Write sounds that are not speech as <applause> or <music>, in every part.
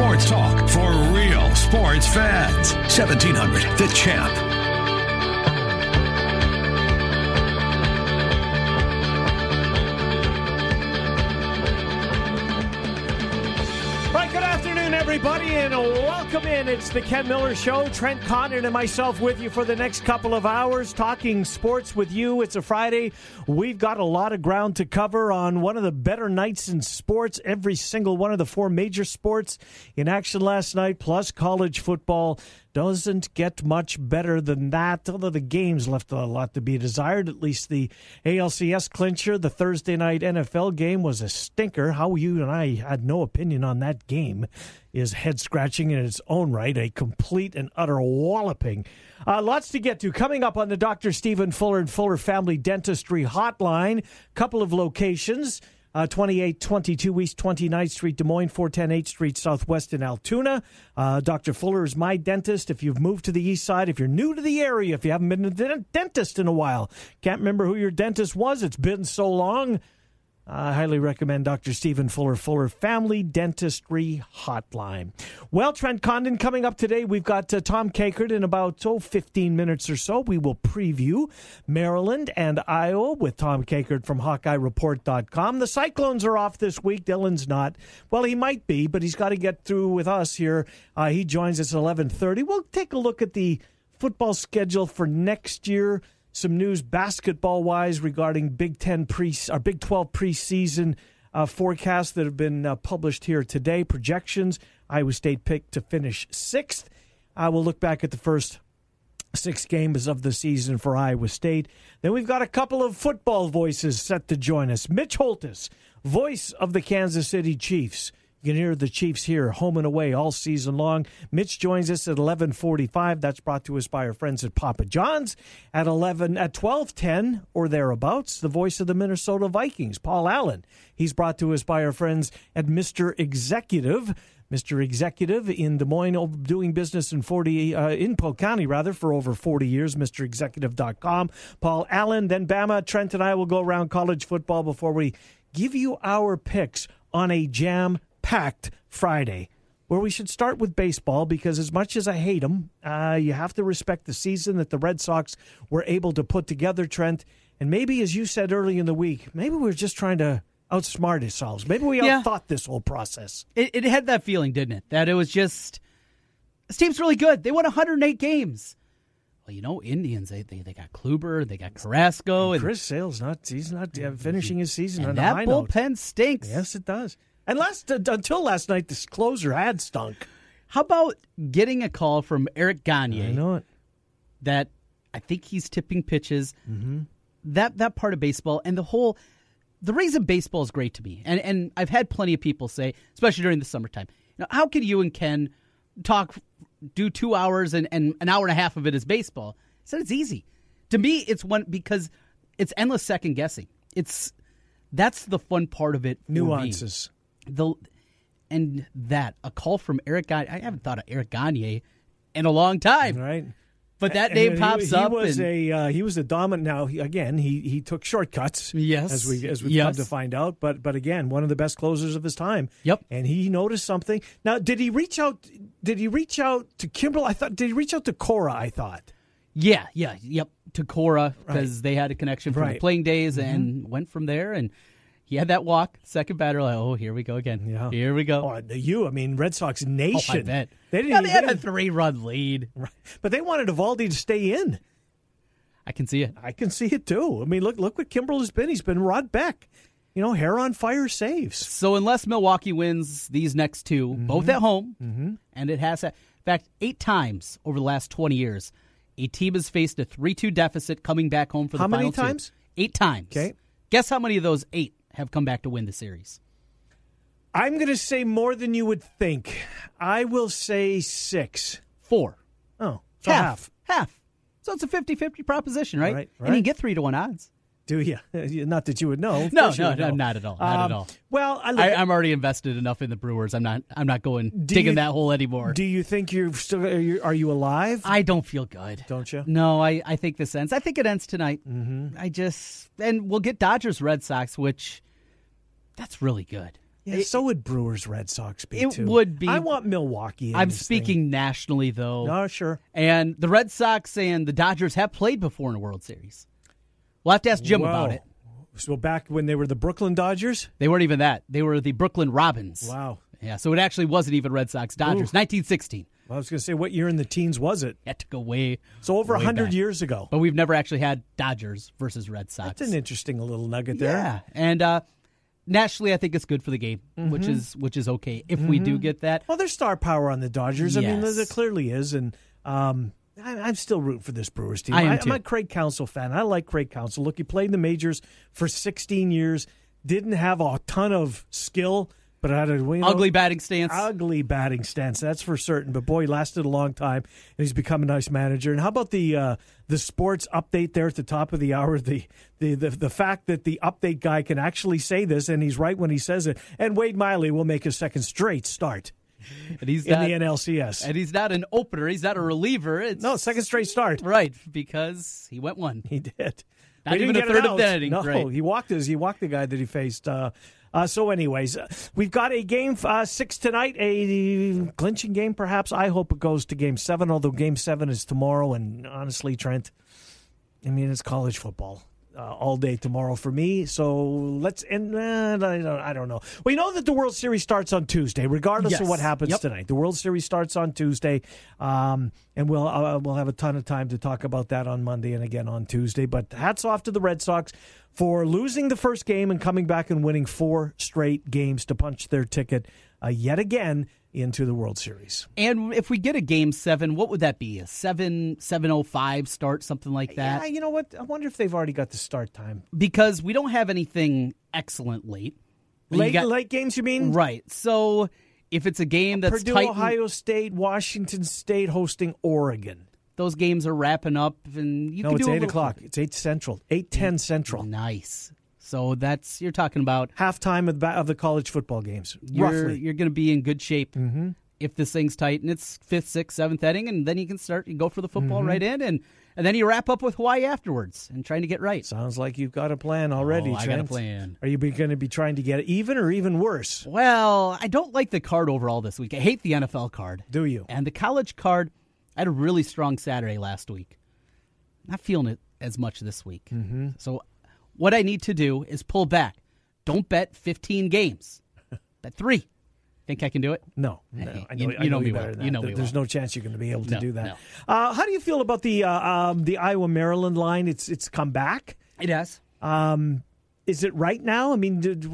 Sports talk for real sports fans. 1700 The Champ. Everybody, and welcome in. It's the Ken Miller Show. Trent Condon and myself with you for the next couple of hours, talking sports with you. It's a Friday. We've got a lot of ground to cover on one of the better nights in sports. Every single one of the four major sports in action last night, plus college football doesn't get much better than that. Although the games left a lot to be desired. At least the ALCS clincher, the Thursday night NFL game, was a stinker. How you and I had no opinion on that game is head scratching in its own right. A complete and utter walloping. Uh, lots to get to. Coming up on the Dr. Stephen Fuller and Fuller Family Dentistry Hotline, couple of locations. Uh, 2822 East 29th Street, Des Moines, 410 8th Street Southwest in Altoona. Uh, Dr. Fuller is my dentist. If you've moved to the east side, if you're new to the area, if you haven't been to the dentist in a while, can't remember who your dentist was, it's been so long. I highly recommend Dr. Stephen Fuller Fuller Family Dentistry Hotline. Well, Trent Condon coming up today. We've got uh, Tom Kakert in about oh, 15 minutes or so. We will preview Maryland and Iowa with Tom Kakert from HawkeyeReport.com. The Cyclones are off this week. Dylan's not. Well, he might be, but he's got to get through with us here. Uh, he joins us at 11:30. We'll take a look at the football schedule for next year some news basketball wise regarding Big Ten pre or Big Twelve preseason uh, forecasts that have been uh, published here today. Projections: Iowa State picked to finish sixth. I will look back at the first six games of the season for Iowa State. Then we've got a couple of football voices set to join us. Mitch Holthus, voice of the Kansas City Chiefs. You can hear the Chiefs here, home and away, all season long. Mitch joins us at eleven forty-five. That's brought to us by our friends at Papa John's at eleven at twelve ten or thereabouts. The voice of the Minnesota Vikings, Paul Allen. He's brought to us by our friends at Mister Executive. Mr. Executive in Des Moines, doing business in 40 uh, in Polk County rather for over 40 years. Mister MrExecutive.com. Paul Allen, then Bama, Trent, and I will go around college football before we give you our picks on a jam packed Friday, where we should start with baseball because, as much as I hate them, uh, you have to respect the season that the Red Sox were able to put together, Trent. And maybe, as you said early in the week, maybe we're just trying to outsmart ourselves. Maybe we Yeah. outthought this whole process. It, it had that feeling, didn't it? That it was just this team's really good. They won 108 games. Well, you know, Indians they they, they got Kluber, they got Carrasco, and, Chris Sale's not, he's not uh, finishing his season and on a that high note. bullpen stinks. Yes, it does. And last uh, until last night, this closer had stunk. How about getting a call from Eric Gagne I know it. that I think he's tipping pitches. Mm-hmm. That that part of baseball and the whole the reason baseball is great to me, and and I've had plenty of people say, especially during the summertime, you know, how can you and Ken talk, do two hours and, and an hour and a half of it is baseball? I said it's easy. To me, it's one because it's endless second guessing. It's that's the fun part of it. for me. The and that a call from Eric Gagne. I haven't thought of Eric Gagne in a long time, Right. but that name he- pops he, up. was and, a uh, he was a dominant. Now he, again, he he took shortcuts. Yes. as we as we Yes. come to find out. But but again, one of the best closers of his time. Yep. And he noticed something. Now, did he reach out? Did he reach out to Kimbrel? I thought. Did he reach out to Cora? I thought. Yeah, yeah, yep. To Cora because they had a connection from Right. Mm-hmm. the playing days and went from there. And he had that walk, second batter. Like, oh, here we go again. Yeah. Here we go. Oh, you. I mean, Red Sox Oh, nation. I bet. They didn't. yeah, they had a three-run lead. Right. But they wanted Eovaldi to stay in. I can see it. I can see it too. I mean, look look what Kimbrel has been. He's been Rod Beck. You know, hair on fire saves. So unless Milwaukee wins these next 2 Mm-hmm. both at home, and it has, in fact, eight times over the last twenty years, a team has faced a three-two deficit coming back home for the How many final two. times? Eight times. Okay. Guess how many of those eight have come back to win the series? I'm going to say more than you would think. I will say six. Four. Oh, so half. Half. So it's a 50-50 proposition, right? Right, And you get three to one odds. Do <laughs> you? Not that you would know. No, no, no, know. not at all. Not at Um, all. Well, I, I, I'm already invested enough in the Brewers. I'm not. I'm not going digging you- that hole anymore. do you think you're still? Are you, are you alive? I don't feel good. Don't you? No, I, I think this ends. I think it ends tonight. Mm-hmm. I just and we'll get Dodgers Red Sox, which that's really good. Yeah, so would Brewers Red Sox be It too. would be. I want Milwaukee. In I'm speaking Thing. nationally, though. No, sure. And the Red Sox and the Dodgers have played before in a World Series. We'll have to ask Jim about it. So back when they were the Brooklyn Dodgers. They weren't even that. They were the Brooklyn Robins. Wow. Yeah, so it actually wasn't even Red Sox Dodgers. 1916. Well, I was going to say, what year in the teens was it? That took away. So over way hundred back. years ago. But we've never actually had Dodgers versus Red Sox. That's an interesting little nugget there. Yeah, and uh, nationally, I think it's good for the game, which Mm-hmm. is which is okay if we do get that. Well, there's star power on the Dodgers. I mean, Yes. there clearly is, and um, I, I'm still rooting for this Brewers team. I am I, too. am a Craig Counsell fan. I like Craig Counsell. Look, he played in the majors for 16 years. Didn't have a ton of skill, but had a you know, Ugly batting stance. ugly batting stance. That's for certain. But boy, he lasted a long time, and he's become a nice manager. And how about the uh, the sports update there at the top of the hour? The, the the the fact that the update guy can actually say this, and he's right when he says it. And Wade Miley will make his second straight start and he's in not, the NLCS. and he's not an opener. He's not a reliever. It's No, second straight start. right because he went one. He did. Not He even a third of the inning. No, Right. he walked his. He walked the guy that he faced. Uh, uh, so, anyways, uh, we've got a game uh, six tonight, a clinching game, perhaps. I hope it goes to game seven, although game seven is tomorrow. And honestly, Trent, I mean, it's college football. Uh, all day tomorrow for me. So let's and uh, I, don't, I don't know. We know that the World Series starts on Tuesday, regardless of what happens Yep. tonight. The World Series starts on Tuesday, um, and we'll uh, we'll have a ton of time to talk about that on Monday and again on Tuesday. But hats off to the Red Sox for losing the first game and coming back and winning four straight games to punch their ticket uh, yet again into the World Series. And if we get a game seven, what would that be? A seven seven oh five start, something like that? Yeah, you know what? I wonder if they've already got the start time. Because we don't have anything excellent late. Late got- late games, you mean? right? So if it's a game uh, that's Purdue, tight, Ohio State, Washington State hosting Oregon. those games are wrapping up, and you No, can it's do a eight o'clock. It's eight central, eight ten central. Nice. So that's you're talking about. Halftime of the, of the college football games, You're roughly. you're going to be in good shape if this thing's tight and it's fifth, sixth, seventh inning, and then you can start. You go for the football Mm-hmm. right in, and and then you wrap up with Hawaii afterwards and trying to get right. Sounds like you've got a plan already. Oh, I got a plan. Are you going to be trying to get even or even worse? Well, I don't like the card overall this week. I hate the NFL card. Do you? And the college card, I had a really strong Saturday last week. Not feeling it as much this week. Mm-hmm. So, what I need to do is pull back. Don't bet 15 games. bet three. Think I can do it? No, no. I know, you- I you know know me better well. You know There's well. no chance you're going to be able to No, do that. no. Uh, how do you feel about the uh, um, the Iowa Maryland line? It's it's come back. It has. Um, is it right now? I mean, did,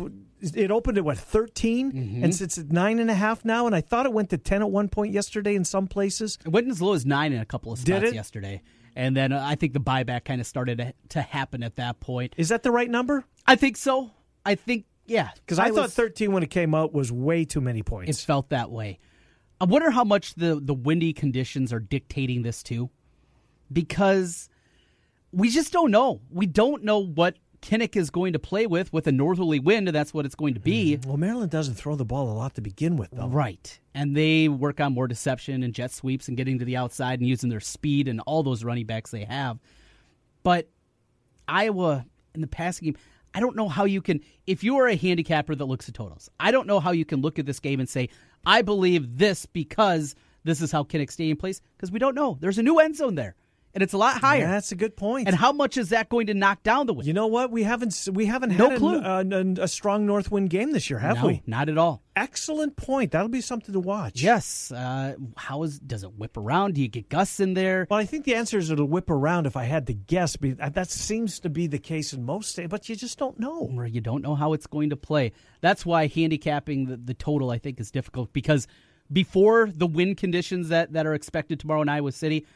it opened at what 13 Mm-hmm. and sits at nine and a half now, and I thought it went to ten at one point yesterday in some places. It went as low as nine in a couple of Did spots it? yesterday. And then uh, I think the buyback kind of started to, happen at that point. Is that the right number? I think so. I think, yeah. Because I, thought was- 13 when it came out was way too many points. It felt that way. I wonder how much the the windy conditions are dictating this too, because we just don't know. We don't know what Kinnick is going to play with with a northerly wind, and that's what it's going to be. Mm. well, Maryland doesn't throw the ball a lot to begin with, though. Right. And they work on more deception and jet sweeps and getting to the outside and using their speed and all those running backs they have. But Iowa in the passing game, I don't know how you can, if you are a handicapper that looks at totals, I don't know how you can look at this game and say, I believe this because this is how Kinnick Stadium plays, because we don't know. There's a new end zone there, and it's a lot higher. Yeah, that's a good point. and how much is that going to knock down the wind? you know what? We haven't we haven't No had clue. a, a, a strong north wind game this year, have no, we? not at all. Excellent point. That'll be something to watch. Yes. Uh, how is does it whip around? Do you get gusts in there? Well, I think the answer is it'll whip around if I had to guess. Uh, that seems to be the case in most states, but you just don't know. where you don't know how it's going to play. That's why handicapping the, the total, I think, is difficult because before the wind conditions that, that are expected tomorrow in Iowa City,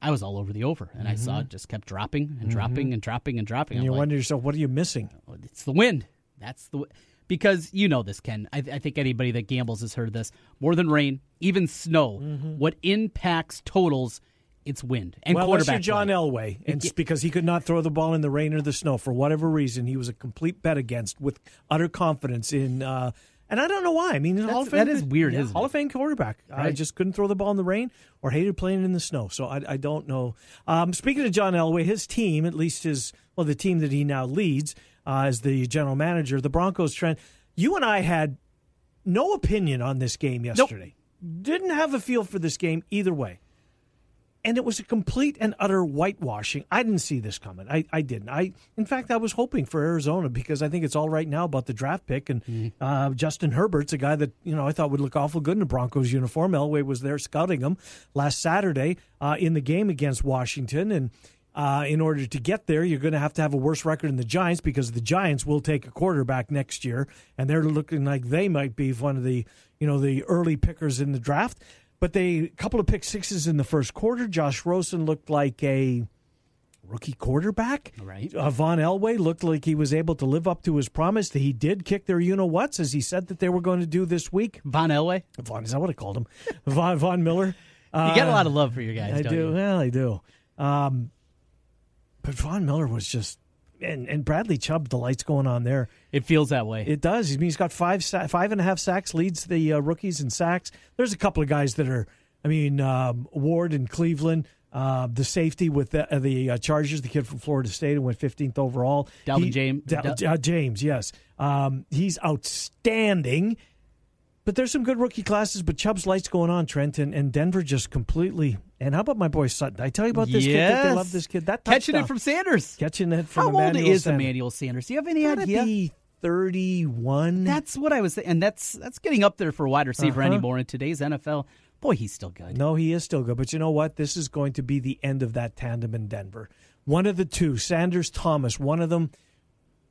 I was all over the over, and I saw mm-hmm. it just kept dropping and mm-hmm. dropping and dropping and dropping. And I'm you like, wonder yourself, what are you missing? Oh, it's the wind. That's the because you know this, Ken. I, I think anybody that gambles has heard this. More than rain, even snow, mm-hmm. what impacts totals, it's wind and well, quarterback. you're John play. Elway, and it's because he could not throw the ball in the rain or the snow for whatever reason, he was a complete bet against with utter confidence in. Uh, and I don't know why. I mean, Hall of Fame, that is weird, isn't Hall of Fame quarterback. I just couldn't throw the ball in the rain or hated playing in the snow. So I, I don't know. Um, speaking of John Elway, his team, at least his well, the team that he now leads uh, as the general manager, the Broncos. Trent, you and I had no opinion on this game yesterday. Didn't have a feel for this game either way. And it was a complete and utter whitewashing. I didn't see this coming. I, I didn't. I in fact I was hoping for Arizona because I think it's all right now about the draft pick and Mm-hmm. uh, Justin Herbert's a guy that you know I thought would look awful good in a Broncos uniform. Elway was there scouting him last Saturday uh, in the game against Washington and. Uh, in order to get there, you're going to have to have a worse record than the Giants because the Giants will take a quarterback next year, and they're looking like they might be one of the you know the early pickers in the draft. But they a couple of pick sixes in the first quarter. Josh Rosen looked like a rookie quarterback. Right. Uh, Von Elway looked like he was able to live up to his promise. That he did kick their you know whats as he said that they were going to do this week. Von Elway. Von is that what I called him? <laughs> Von Von Miller. You get a lot of love for your guys. I don't do. You? Well, I do. Um, but Von Miller was just, and, and Bradley Chubb, the lights going on there. It feels that way. It does. I mean, he's got five five and a half sacks, leads the uh, rookies in sacks. There's a couple of guys that are. I mean, um, Ward in Cleveland, uh, the safety with the, uh, the uh, Chargers, the kid from Florida State who went 15th overall. Dalvin He- James- Dal- uh, James, yes, um, he's outstanding. But there's some good rookie classes. But Chubb's lights going on, Trent, and, and Denver just completely. And how about my boy Sutton? Did I tell you about this kid? That they love this kid. That Catching it from Sanders. catching it from How old is Sanders. Emmanuel Sanders? Do you have any Gotta idea? be 31. That's what I was saying, and that's that's getting up there for a wide receiver Uh-huh. anymore in today's NFL. Boy, he's still good. No, he is still good. But you know what? This is going to be the end of that tandem in Denver. One of the two, Sanders, Thomas, one of them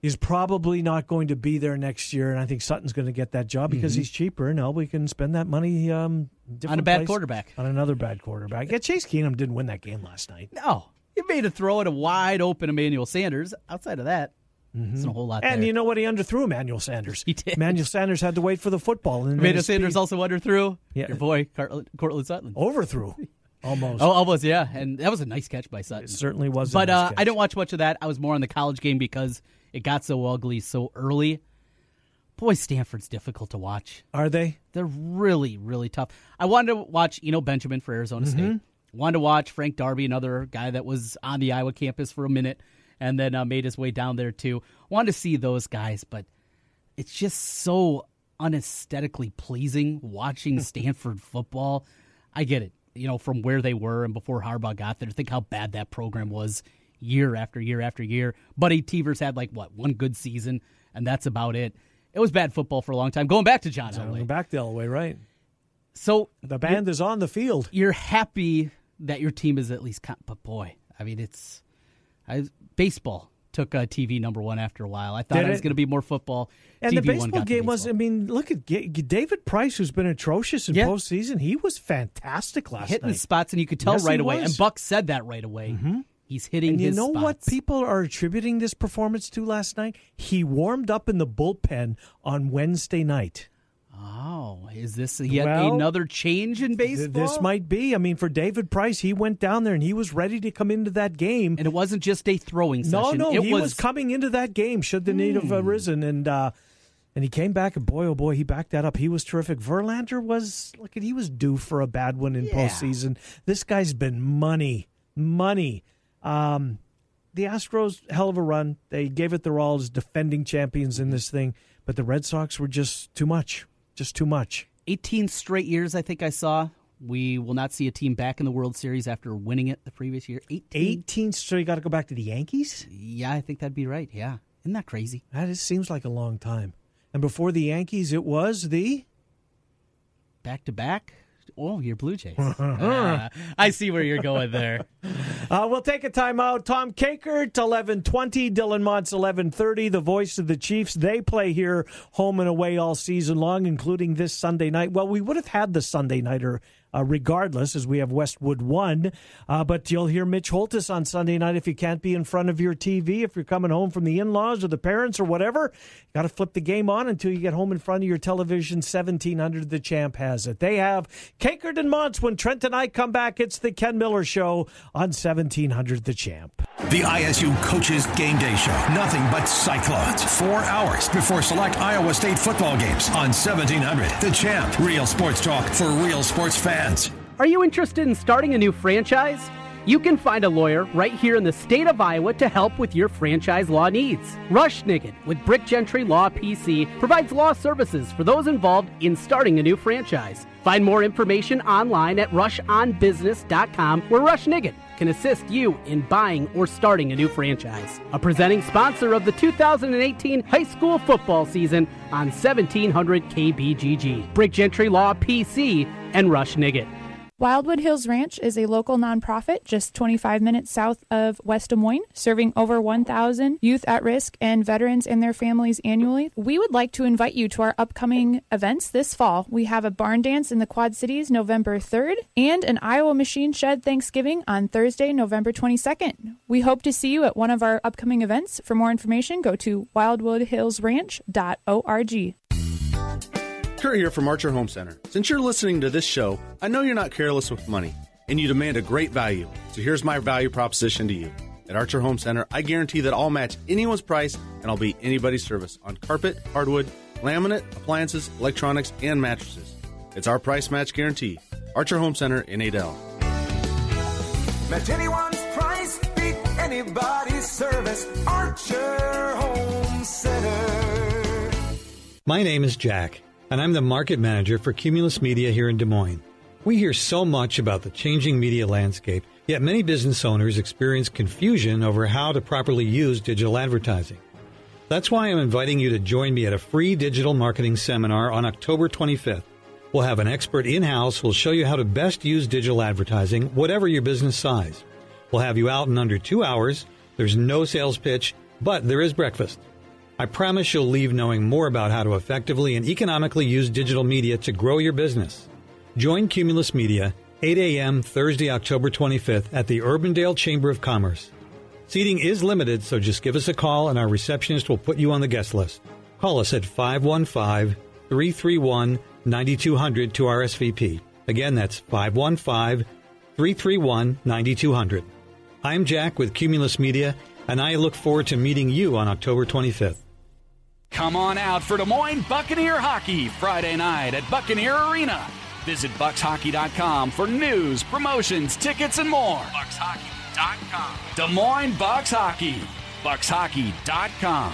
is probably not going to be there next year. And I think Sutton's going to get that job because he's cheaper. And we can spend that money um, Mm-hmm. On a bad place- quarterback. On another bad quarterback. Yeah, Case Keenum didn't win that game last night. No, he made a throw at a wide open Emmanuel Sanders. Outside of that, it's a whole lot. And there. you know what? He underthrew Emmanuel Sanders. <laughs> He did. Emmanuel Sanders had to wait for the football. And Emmanuel Sanders speed also underthrew. Yeah. Your boy Courtland Sutton. overthrew <laughs> almost. Oh, almost, yeah, and that was a nice catch by Sutton. It certainly was. But nice uh, I didn't watch much of that. I was more on the college game because it got so ugly so early. Boy, Stanford's difficult to watch. Are they? They're really, really tough. I wanted to watch Eno Benjamin for Arizona Mm-hmm. State. Wanted to watch Frank Darby, another guy that was on the Iowa campus for a minute and then uh, made his way down there too. Wanted to see those guys, but it's just so unesthetically pleasing watching <laughs> Stanford football. I get it, you know, from where they were and before Harbaugh got there. Think how bad that program was year after year after year. Buddy Teevens had like what one good season, and that's about it. It was bad football for a long time. Going back to John Going Elway. back the Elway, right? So The band is on the field. you're happy that your team is at least, con- but boy, I mean, it's I, baseball took uh, TV number one after a while. I thought Did it was going to be more football. And TV the baseball to game was, I mean, look at David Price, who's been atrocious in Yeah. postseason. He was fantastic last hitting night. the spots, and you could tell Yes, right away. And Buck said that right away. He's hitting and you know what people are attributing this performance to last night? He warmed up in the bullpen on Wednesday night. Oh, is this yet Well, another change in Th- baseball? This might be. I mean, for David Price, he went down there and he was ready to come into that game. and it wasn't just a throwing No, session. no, it he was, coming into that game should the need have arisen, and uh, and he came back, and boy, oh boy, he backed that up. He was terrific. Verlander was look at he was due for a bad one in Yeah. postseason. This guy's been money, money. Um, the Astros, hell of a run. They gave it their all as defending champions in this thing, but the Red Sox were just too much, just too much. 18 straight years. I think I saw. We will not see a team back in the World Series after winning it the previous year. 18. 18, so you got to go back to the Yankees. Yeah, I think that'd be right. Yeah, isn't that crazy? That is, seems like a long time. And before the Yankees, it was the Back to back. Oh, your Blue Jays. <laughs> Ah, I see where you're going there. <laughs> Uh, we'll take a timeout. Tom Kakert, 1120. Dylan Montz, 1130. The voice of the Chiefs. They play here home and away all season long, including this Sunday night. Well, we would have had the Sunday nighter uh, regardless, as we have Westwood 1. Uh, but you'll hear Mitch Holthus on Sunday night if you can't be in front of your TV, if you're coming home from the in laws or the parents or whatever. You got to flip the game on until you get home in front of your television. 1700 The Champ has it. They have Kakert and Montz. When Trent and I come back, it's the Ken Miller Show on 1700 The Champ. The ISU Coaches Game Day Show. Nothing but Cyclones. Four hours before select Iowa State football games on 1700. The Champ. Real sports talk for real sports fans. Are you interested in starting a new franchise? You can find a lawyer right here in the state of Iowa to help with your franchise law needs. Rush Nigut with Brick Gentry Law PC provides law services for those involved in starting a new franchise. Find more information online at rushonbusiness.com where Rush Nigut can assist you in buying or starting a new franchise. A presenting sponsor of the 2018 high school football season on 1700 KBGG. Brick Gentry Law PC and Rush Nigut. Wildwood Hills Ranch is a local nonprofit just 25 minutes south of West Des Moines, serving over 1,000 youth at risk and veterans and their families annually. We would like to invite you to our upcoming events this fall. We have a barn dance in the Quad Cities November 3rd and an Iowa Machine Shed Thanksgiving on Thursday, November 22nd. We hope to see you at one of our upcoming events. For more information, go to wildwoodhillsranch.org. Kurt here from Archer Home Center. Since you're listening to this show, I know you're not careless with money and you demand a great value. So here's my value proposition to you. At Archer Home Center, I guarantee that I'll match anyone's price and I'll beat anybody's service on carpet, hardwood, laminate, appliances, electronics, and mattresses. It's our price match guarantee. Archer Home Center in Adel. Match anyone's price, beat anybody's service. Archer Home Center. My name is Jack and I'm the market manager for Cumulus Media here in Des Moines. We hear so much about the changing media landscape, yet many business owners experience confusion over how to properly use digital advertising. That's why I'm inviting you to join me at a free digital marketing seminar on October 25th. We'll have an expert in house who'll show you how to best use digital advertising, whatever your business size. We'll have you out in under two hours. There's no sales pitch, but there is breakfast. I promise you'll leave knowing more about how to effectively and economically use digital media to grow your business. Join Cumulus Media, 8 a.m. Thursday, October 25th at the Urbandale Chamber of Commerce. Seating is limited, so just give us a call and our receptionist will put you on the guest list. Call us at 515 331 9200 to RSVP. Again, that's 515 331 9200. I'm Jack with Cumulus Media, and I look forward to meeting you on October 25th. Come on out for Des Moines Buccaneer Hockey Friday night at Buccaneer Arena. Visit buckshockey.com for news, promotions, tickets, and more. Buckshockey.com. Des Moines Bucks Hockey. Buckshockey.com.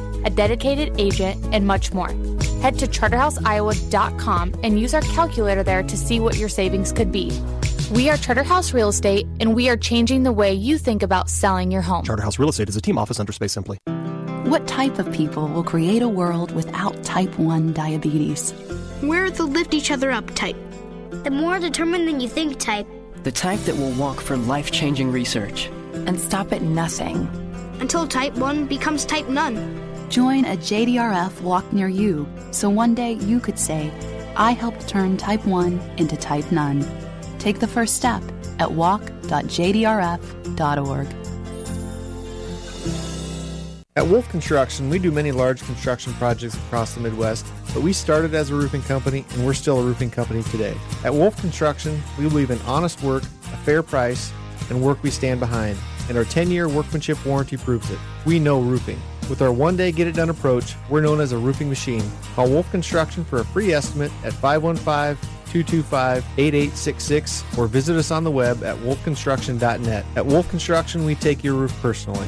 a dedicated agent, and much more. Head to charterhouseiowa.com and use our calculator there to see what your savings could be. We are Charterhouse Real Estate, and we are changing the way you think about selling your home. Charterhouse Real Estate is a team office under Space Simply. What type of people will create a world without type 1 diabetes? We're the lift each other up type. The more determined than you think type. The type that will walk for life changing research. And stop at nothing. Until type 1 becomes type none. Join a JDRF walk near you so one day you could say, I helped turn type 1 into type none. Take the first step at walk.jdrf.org. At Wolf Construction, we do many large construction projects across the Midwest, but we started as a roofing company and we're still a roofing company today. At Wolf Construction, we believe in honest work, a fair price, and work we stand behind, and our 10 year workmanship warranty proves it. We know roofing. With our one day get it done approach, we're known as a roofing machine. Call Wolf Construction for a free estimate at 515 225 8866 or visit us on the web at wolfconstruction.net. At Wolf Construction, we take your roof personally.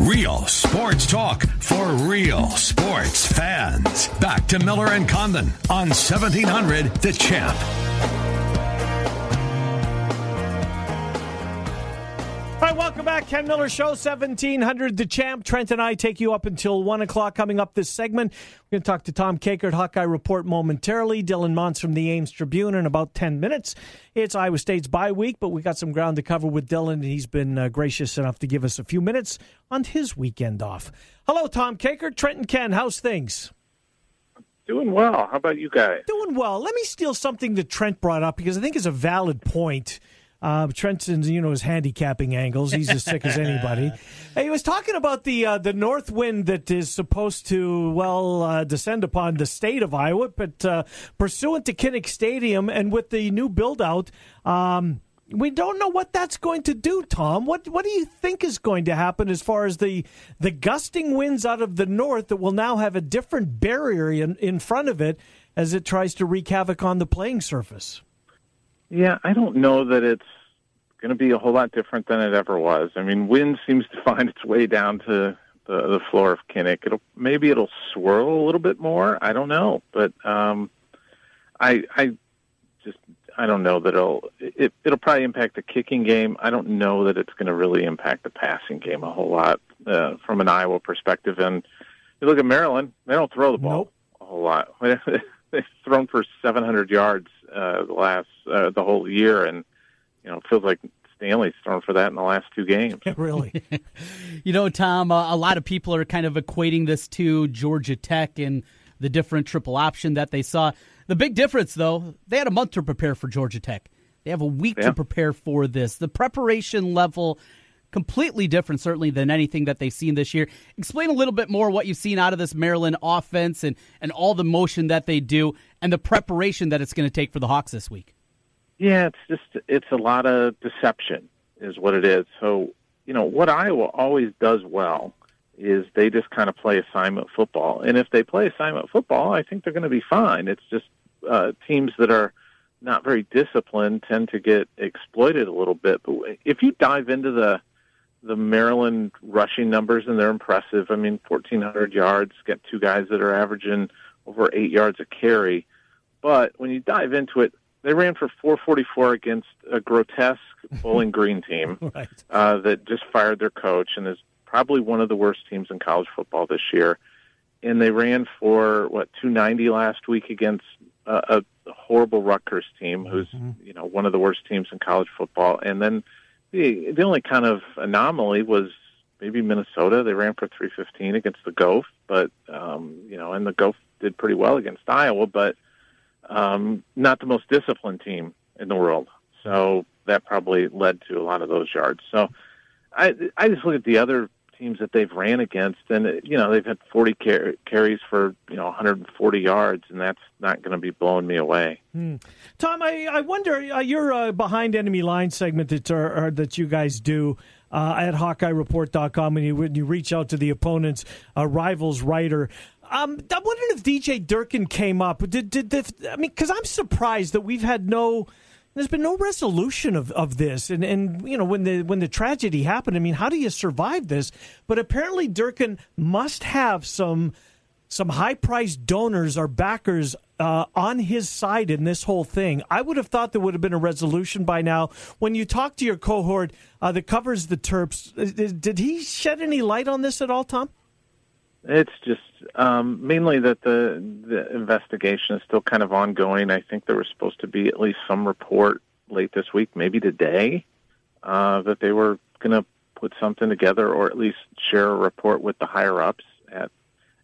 Real sports talk for real sports fans. Back to Miller and Condon on 1700 The Champ. Welcome back. Ken Miller Show, 1700 The Champ. Trent and I take you up until 1 o'clock. Coming up this segment, we're going to talk to Tom Kakert, Hawkeye Report momentarily. Dylan Montz from the Ames Tribune in about 10 minutes. It's Iowa State's bye week, but we got some ground to cover with Dylan, and he's been uh, gracious enough to give us a few minutes on his weekend off. Hello, Tom Kakert, Trent and Ken. How's things? Doing well. How about you guys? Doing well. Let me steal something that Trent brought up because I think it's a valid point. Uh, Trenton's, you know, his handicapping angles. He's as sick as anybody. <laughs> He was talking about the uh, the north wind that is supposed to, well, uh, descend upon the state of Iowa, but uh, pursuant to Kinnick Stadium and with the new build out, um, we don't know what that's going to do, Tom. What what do you think is going to happen as far as the the gusting winds out of the north that will now have a different barrier in, in front of it as it tries to wreak havoc on the playing surface? Yeah, I don't know that it's going to be a whole lot different than it ever was. I mean, wind seems to <laughs> find its way down to the, the floor of Kinnick. It'll maybe it'll swirl a little bit more. I don't know, but um, I I just I don't know that it'll it, it'll probably impact the kicking game. I don't know that it's going to really impact the passing game a whole lot uh, from an Iowa perspective. And you look at Maryland; they don't throw the ball nope. a whole lot. <laughs> They've thrown for 700 yards uh, the last uh, the whole year, and you know, it feels like Stanley's thrown for that in the last two games. <laughs> really? <laughs> you know, Tom, uh, a lot of people are kind of equating this to Georgia Tech and the different triple option that they saw. The big difference, though, they had a month to prepare for Georgia Tech. They have a week Yeah. to prepare for this. The preparation level completely different certainly than anything that they've seen this year. Explain a little bit more what you've seen out of this Maryland offense and and all the motion that they do and the preparation that it's going to take for the Hawks this week. Yeah, it's just it's a lot of deception is what it is. So, you know, what Iowa always does well is they just kind of play assignment football. And if they play assignment football, I think they're going to be fine. It's just uh, teams that are not very disciplined tend to get exploited a little bit. But if you dive into the the Maryland rushing numbers, and they're impressive. I mean, 1,400 yards, got two guys that are averaging over eight yards a carry. But when you dive into it, they ran for 444 against a grotesque <laughs> Bowling Green team <laughs> right. uh, that just fired their coach and is probably one of the worst teams in college football this year. And they ran for what 290 last week against uh, a horrible Rutgers team, who's you know one of the worst teams in college football. And then the the only kind of anomaly was maybe Minnesota. They ran for 315 against the Goph, but um, you know, and the Goph did pretty well against Iowa, but um, not the most disciplined team in the world. So that probably led to a lot of those yards. So I I just look at the other teams that they've ran against, and you know they've had 40 car- carries for you know 140 yards, and that's not going to be blowing me away. Hmm. Tom, I, I wonder uh, your uh, behind enemy line segment that that you guys do uh, at HawkeyeReport.com when you when you reach out to the opponent's uh, rivals writer. Um, I'm wondering if DJ Durkin came up. Did did, did I mean? Because I'm surprised that we've had no. There's been no resolution of, of this, and and you know when the when the tragedy happened. I mean, how do you survive this? But apparently, Durkin must have some some high priced donors or backers uh, on his side in this whole thing. I would have thought there would have been a resolution by now. When you talk to your cohort uh, that covers the Terps, uh, did, did he shed any light on this at all, Tom? It's just um, mainly that the the investigation is still kind of ongoing. I think there was supposed to be at least some report late this week, maybe today, uh, that they were going to put something together or at least share a report with the higher ups at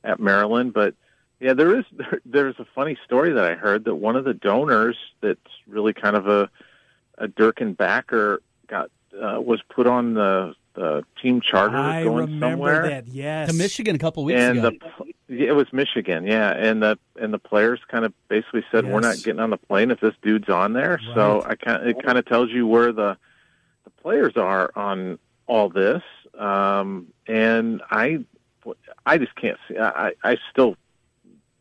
at Maryland. But yeah, there is there, there's a funny story that I heard that one of the donors that's really kind of a a Durkin backer got uh, was put on the the team charter I going remember somewhere that. Yes, To Michigan a couple weeks and ago. the it was Michigan, yeah, and the and the players kind of basically said we're not getting on the plane if this dude's on there. So I kind it kind of tells you where the the players are on all this, um, and I I just can't see. I I still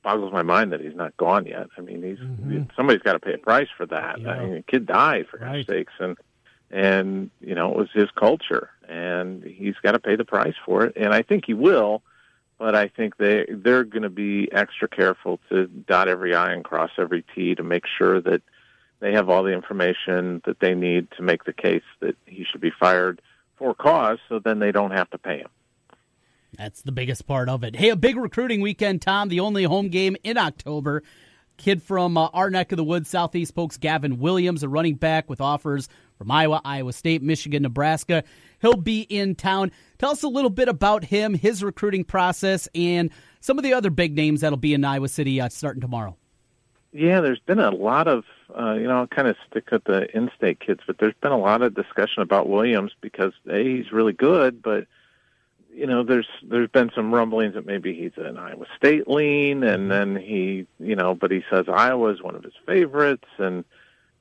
boggles my mind that he's not gone yet. I mean, he's somebody's got to pay a price for that. I mean, the kid died for God's sakes, and and you know it was his culture, and he's got to pay the price for it. And I think he will, but I think they they're going to be extra careful to dot every I and cross every T to make sure that they have all the information that they need to make the case that he should be fired for cause, so then they don't have to pay him. That's the biggest part of it. Hey, a big recruiting weekend, Tom. The only home game in October. Kid from uh, our neck of the woods, Southeast Polk's, Gavin Williams, a running back with offers from Iowa, Iowa State, Michigan, Nebraska. He'll be in town. Tell us a little bit about him, his recruiting process, and some of the other big names that'll be in Iowa City uh, starting tomorrow. Yeah, there's been a lot of, uh, you know, I'll kind of stick with the in-state kids, but there's been a lot of discussion about Williams because a he's really good, but you know, there's there's been some rumblings that maybe he's an Iowa State lean, and then he, you know, but he says Iowa is one of his favorites, and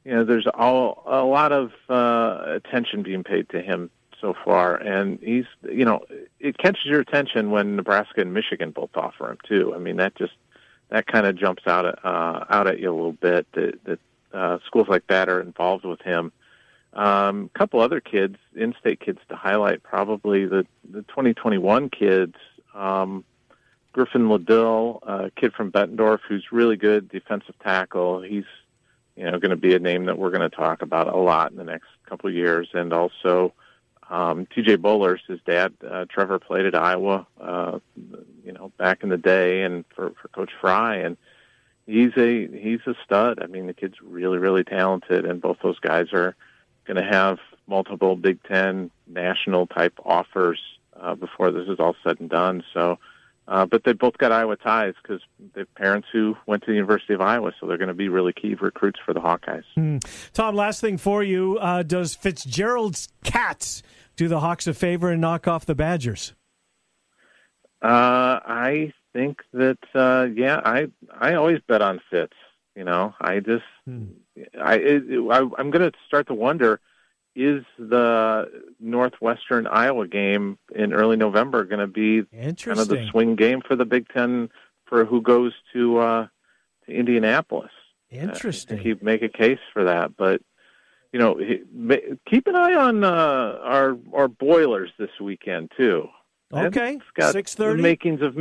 you know, there's all a lot of uh, attention being paid to him so far, and he's, you know, it catches your attention when Nebraska and Michigan both offer him too. I mean, that just that kind of jumps out at uh, out at you a little bit that that uh, schools like that are involved with him. Um, a couple other kids, in-state kids to highlight, probably the the 2021 kids. Um, Griffin Liddle, a kid from Bettendorf, who's really good defensive tackle. He's you know going to be a name that we're going to talk about a lot in the next couple of years, and also um, T.J. Bollers, his dad, uh, Trevor, played at Iowa, uh, you know, back in the day, and for for Coach Fry, and he's a he's a stud. I mean, the kid's really really talented, and both those guys are going to have multiple Big Ten national type offers uh, before this is all said and done. So, uh, but they both got Iowa ties because they're parents who went to the University of Iowa, so they're going to be really key recruits for the Hawkeyes. Hmm. Tom, last thing for you: uh, Does Fitzgerald's Cats do the Hawks a favor and knock off the Badgers? Uh, I think that uh, yeah, I I always bet on Fitz. You know, I just Hmm. I, it, I I'm going to start to wonder is the Northwestern Iowa game in early November going to be kind of the swing game for the Big Ten for who goes to uh, to Indianapolis? Interesting. I he'd make a case for that, but you know, he, keep an eye on uh, our our boilers this weekend too. Okay, 6:30? the makings of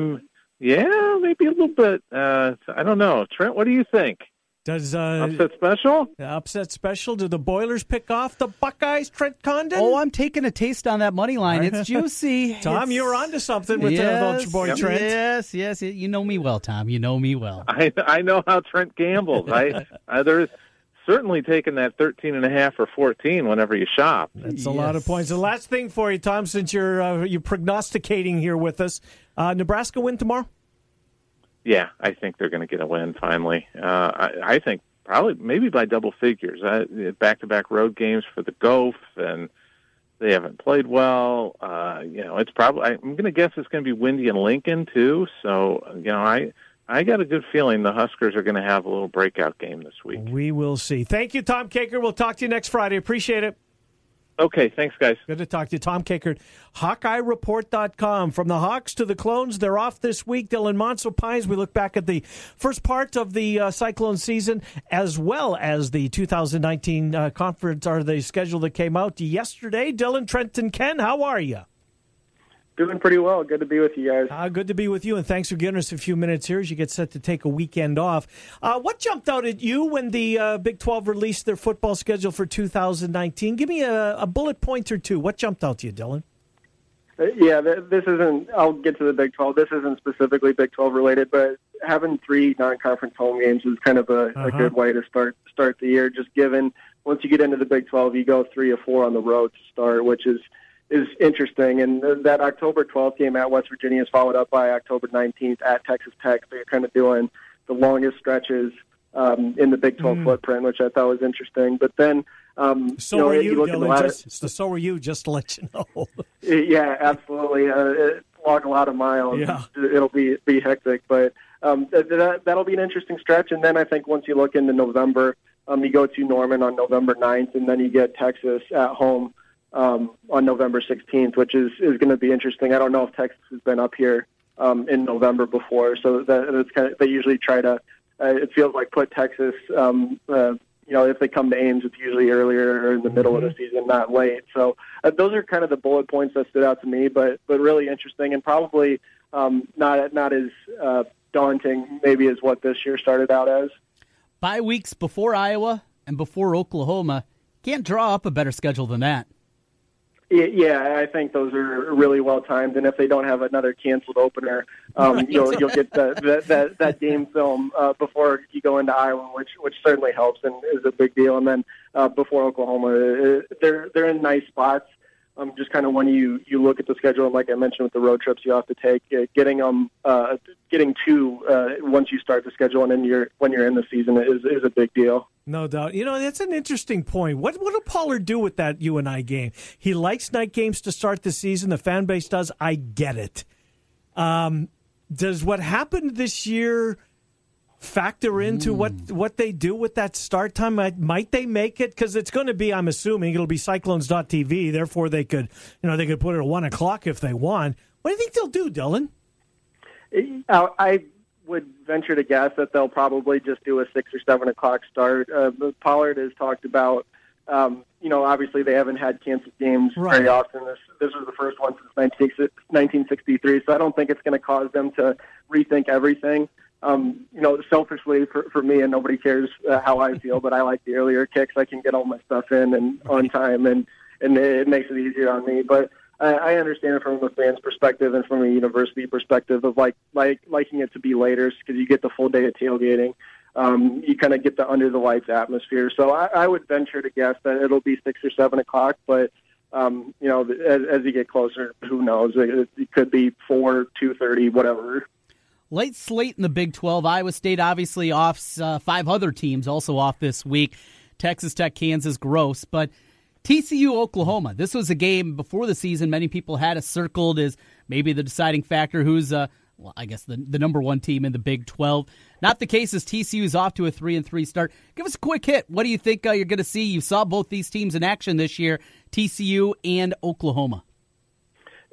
yeah, maybe a little bit. Uh, I don't know, Trent. What do you think? Does uh, upset special? Upset special. Do the Boilers pick off the Buckeyes? Trent Condon. Oh, I'm taking a taste on that money line. It's <laughs> juicy. Tom, It's- you were onto something with yes, uh, boy Trent. Yes, yes. You know me well, Tom. You know me well. <laughs> I I know how Trent gambles. I, I there's certainly taking that 13 and a half or fourteen whenever you shop. That's a lot of points. The last thing for you, Tom, since you're uh, you're prognosticating here with us, uh, Nebraska win tomorrow. Yeah, I think they're going to get a win finally. Uh, I, I think probably maybe by double figures. Back to back road games for the Goff, and they haven't played well. Uh, you know, it's probably I'm going to guess it's going to be windy in Lincoln too. So you know, I I got a good feeling the Huskers are going to have a little breakout game this week. We will see. Thank you, Tom Kakert. We'll talk to you next Friday. Appreciate it. Okay, thanks, guys. Good to talk to you. Tom Kakert, HawkeyeReport.com. From the Hawks to the Clones, they're off this week. Dylan Monso Pines, we look back at the first part of the uh, Cyclone season as well as the 2019 uh, conference or the schedule that came out yesterday. Dylan, Trenton, Ken, how are you? Doing pretty well. Good to be with you guys. Uh, good to be with you, and thanks for giving us a few minutes here as you get set to take a weekend off. Uh, what jumped out at you when the uh, Big 12 released their football schedule for 2019? Give me a, a bullet point or two. What jumped out to you, Dylan? Uh, Yeah, th- this isn't. I'll get to the Big 12. This isn't specifically Big 12 related, but having three non-conference home games is kind of a, a Uh-huh. good way to start start the year. Just given once you get into the Big 12, you go three or four on the road to start, which is is interesting. And that October 12th game at West Virginia is followed up by October 19th at Texas Tech. So you're kind of doing the longest stretches um, in the Big 12 Mm. footprint, which I thought was interesting. But then, um, So you know, were you you, look at the Dylan. latter, Just, so, were you, just to let you know. <laughs> yeah, absolutely. Uh, it, walk a lot of miles. Yeah. It'll be be hectic, but um, that that'll be an interesting stretch. And then I think once you look into November, um, you go to Norman on November 9th, and then you get Texas at home um, on November 16th, which is is going to be interesting. I don't know if Texas has been up here um, in November before, so that it's kind of they usually try to. Uh, it feels like put Texas um, uh, you know, if they come to Ames, it's usually earlier or in the middle of the season, not late. So uh, those are kind of the bullet points that stood out to me, but but really interesting and probably um, not not as uh, daunting maybe as what this year started out as. Bye weeks before Iowa and before Oklahoma. Can't draw up a better schedule than that. Yeah, I think those are really well timed, and if they don't have another canceled opener, um, right. you'll you'll get the, the, that that game film uh, before you go into Iowa, which which certainly helps and is a big deal. And then uh, before Oklahoma, uh, they're they're in nice spots um, just kind of when you you look at the schedule, and like I mentioned with the road trips you have to take, uh, getting them uh, getting two uh, once you start the schedule and then you're when you're in the season is is a big deal. No doubt. You know that's an interesting point. What what will Pollard do with that UNI game? He likes night games to start the season. The fan base does. I get it. Um, does what happened this year? Factor into what hmm. what they do with that start time? Might, might they make it? Because it's going to be, I'm assuming, it'll be Cyclones.tv. Therefore, they could, you know, they could put it at one o'clock if they want. What do you think they'll do, Dylan? Uh, I would venture to guess that they'll probably just do a six or seven o'clock start. Uh, Pollard has talked about, um, you know, obviously they haven't had canceled games right. very often. This this was the first one since 1963, so I don't think it's going to cause them to rethink everything um, you know, selfishly for, for me, and nobody cares uh, how I feel, but I like the earlier kicks. I can get all my stuff in and on time, and and it makes it easier on me. But I, I understand it from a fan's perspective and from a university perspective of like like liking it to be later because you get the full day of tailgating. Um, you kind of get the under the lights atmosphere. So I, I would venture to guess that it'll be six or seven o'clock, but um, you know, as, as you get closer, who knows? It, it could be four, two thirty, whatever. Late slate in the Big 12. Iowa State obviously off. Uh, five other teams also off this week. Texas Tech, Kansas, gross. But TCU, Oklahoma. This was a game before the season. Many people had it circled as maybe the deciding factor. Who's, uh, well, I guess the the number one team in the Big 12. Not the case as TCU is off to a three and three start. Give us a quick hit. What do you think uh, you're going to see? You saw both these teams in action this year, TCU and Oklahoma.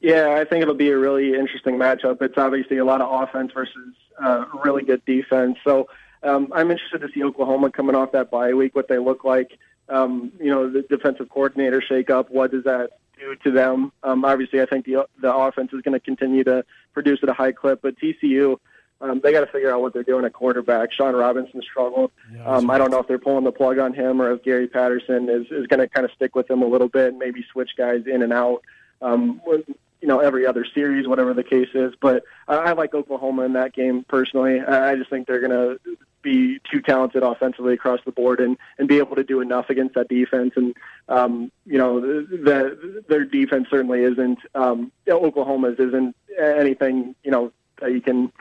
Yeah, I think it'll be a really interesting matchup. It's obviously a lot of offense versus uh, really good defense. So um, I'm interested to see Oklahoma coming off that bye week, what they look like. Um, you know, the defensive coordinator shakeup. What does that do to them? Um, obviously, I think the the offense is going to continue to produce at a high clip, but TCU. Um, they got to figure out what they're doing at quarterback. Shawn Robinson struggled. Yeah, um, I don't know if they're pulling the plug on him or if Gary Patterson is, is going to kind of stick with him a little bit and maybe switch guys in and out. Um, you know every other series, whatever the case is. But I, I like Oklahoma in that game personally. I, I just think they're going to be too talented offensively across the board and and be able to do enough against that defense. And um, you know the, their defense certainly isn't um, Oklahoma's isn't anything you know that you can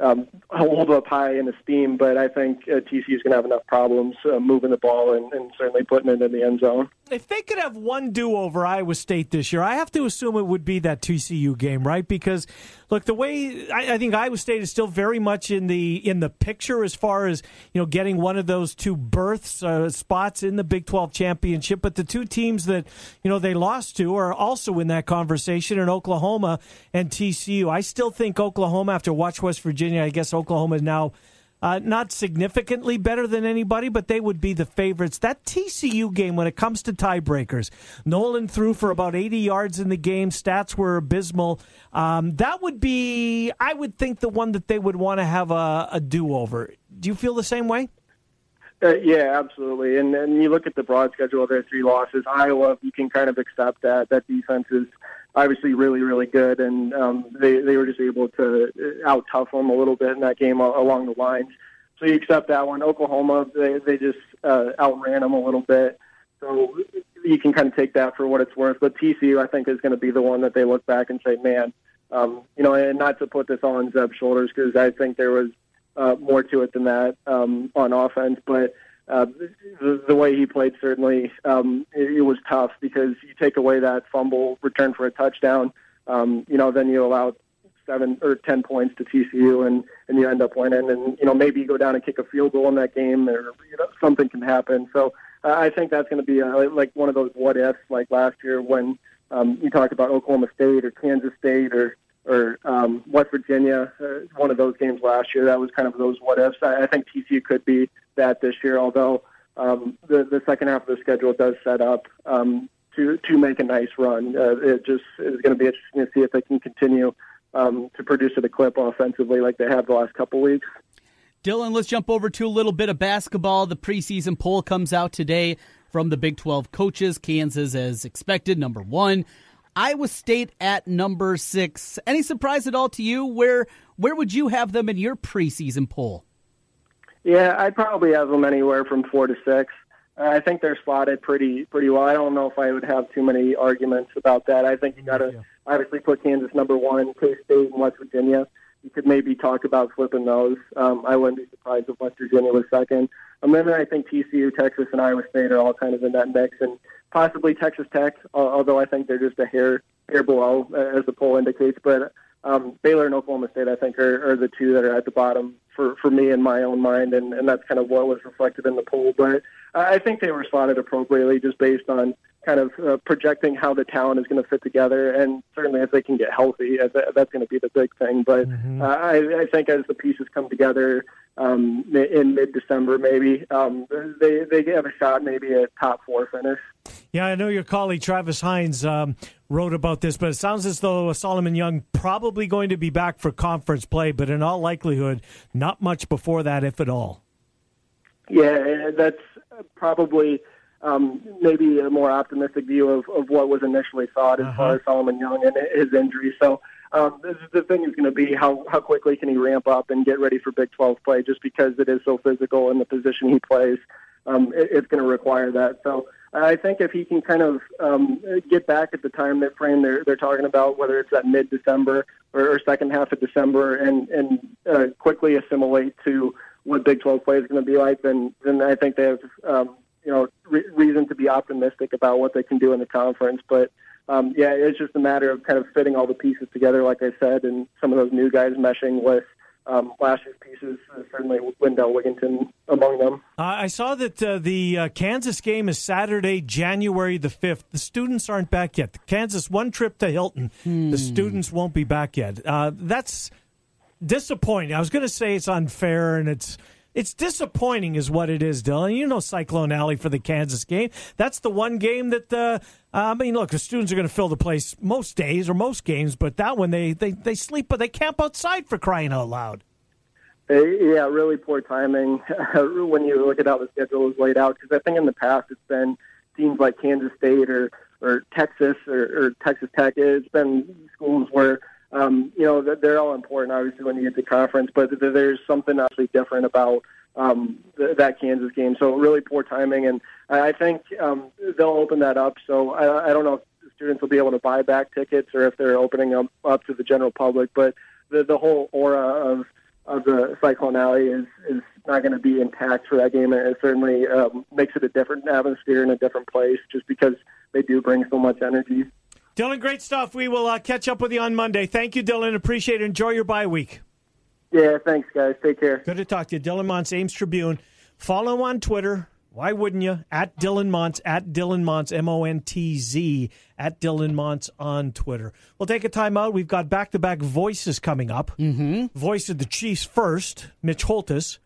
um, hold up high in esteem, but I think uh, TCU is going to have enough problems uh, moving the ball and, and, certainly putting it in the end zone. If they could have one do over Iowa State this year, I have to assume it would be that TCU game, right? Because look, the way I, I, think Iowa State is still very much in the in the picture as far as you know getting one of those two berths uh, spots in the Big Twelve championship. But the two teams that you know they lost to are also in that conversation in Oklahoma and TCU. I still think Oklahoma, after watch West Virginia Virginia. I guess Oklahoma is now uh, not significantly better than anybody, but they would be the favorites. That TCU game, when it comes to tiebreakers, Nolan threw for about 80 yards in the game. Stats were abysmal. Um, that would be, I would think, the one that they would want to have a, a do over. Do you feel the same way? Uh, yeah, absolutely. And and you look at the broad schedule their three losses. Iowa, you can kind of accept that that defense is obviously really really good, and um, they they were just able to uh, out tough them a little bit in that game along the lines. So you accept that one. Oklahoma, they they just uh, outran them a little bit. So you can kind of take that for what it's worth. But TCU, I think, is going to be the one that they look back and say, man, um, you know, and not to put this all on Zeb's shoulders because I think there was uh, more to it than that um, on offense. But uh, the, the way he played certainly um, it, it was tough because you take away that fumble return for a touchdown, um, you know, then you allow seven or ten points to TCU and and you end up winning. And you know maybe you go down and kick a field goal in that game, or you know something can happen. So uh, I think that's going to be a, like one of those what ifs, like last year when um, you talked about Oklahoma State or Kansas State or or um, West Virginia, uh, one of those games last year. That was kind of those what ifs. I, I think TCU could be that this year, although um, the the second half of the schedule does set up um, to to make a nice run. Uh, it just is going to be interesting to see if they can continue um, to produce at a clip offensively like they have the last couple weeks. Dylan, let's jump over to a little bit of basketball. The preseason poll comes out today from the Big 12 coaches. Kansas, as expected, number one. Iowa State at number six. Any surprise at all to you? Where where would you have them in your preseason poll? Yeah, I'd probably have them anywhere from four to six. Uh, I think they're slotted pretty pretty well. I don't know if I would have too many arguments about that. I think you got to obviously put Kansas number one, K State, and West Virginia. You could maybe talk about flipping those. Um, I wouldn't be surprised if West Virginia was second. And then I think TCU, Texas, and Iowa State are all kind of in that mix, and possibly Texas Tech, although I think they're just a hair hair below, uh, as the poll indicates. But um, Baylor and Oklahoma State, I think, are, are the two that are at the bottom for, for me in my own mind, and, and that's kind of what was reflected in the poll. But I think they were slotted appropriately just based on kind of uh, projecting how the talent is going to fit together, and certainly if they can get healthy, uh, that's going to be the big thing. But mm-hmm. uh, I, I think as the pieces come together um, in mid-December, maybe um, they they have a shot, maybe a top four finish. Yeah, I know your colleague Travis Hines um, wrote about this, but it sounds as though Solomon Young probably going to be back for conference play, but in all likelihood, not much before that, if at all. Yeah, that's probably um, maybe a more optimistic view of, of what was initially thought as uh-huh. far as Solomon Young and his injury. So um, this, the thing is going to be how, how quickly can he ramp up and get ready for Big 12 play just because it is so physical in the position he plays. Um, it, it's going to require that. So I think if he can kind of um, get back at the time that frame they're, they're talking about, whether it's that mid-December or, or second half of December, and, and uh, quickly assimilate to what Big 12 play is going to be like, then then I think they have um, you know re- reason to be optimistic about what they can do in the conference. But um, yeah, it's just a matter of kind of fitting all the pieces together, like I said, and some of those new guys meshing with um, last year's pieces. Uh, certainly, Lindell Wigginton among them. Uh, I saw that uh, the uh, Kansas game is Saturday, January the fifth. The students aren't back yet. The Kansas one trip to Hilton. Hmm. The students won't be back yet. Uh, that's disappointing. I was going to say it's unfair and it's it's disappointing, is what it is, Dylan. You know, Cyclone Alley for the Kansas game. That's the one game that, uh, I mean, look, the students are going to fill the place most days or most games, but that one they, they, they sleep, but they camp outside for crying out loud. Yeah, really poor timing <laughs> when you look at how the schedule is laid out. Because I think in the past it's been teams like Kansas State or or Texas or, or Texas Tech. It's been schools where um, you know, they're all important, obviously, when you get to conference, but there's something actually different about um, that Kansas game. So really poor timing, and I think um, they'll open that up. So I, I don't know if students will be able to buy back tickets or if they're opening them up to the general public, but the, the whole aura of of the Cyclone Alley is is not going to be intact for that game. And it certainly um, makes it a different atmosphere in a different place, just because they do bring so much energy. Dylan, great stuff. We will uh, catch up with you on Monday. Thank you, Dylan. Appreciate it. Enjoy your bye week. Yeah, thanks, guys. Take care. Good to talk to you. Dylan Montz, Ames Tribune. Follow on Twitter. Why wouldn't you? At Dylan Montz, at Dylan Montz, M O N T Z, at Dylan Montz on Twitter. We'll take a time out. We've got back to back voices coming up. Mm-hmm. Voice of the Chiefs first, Mitch Holthus.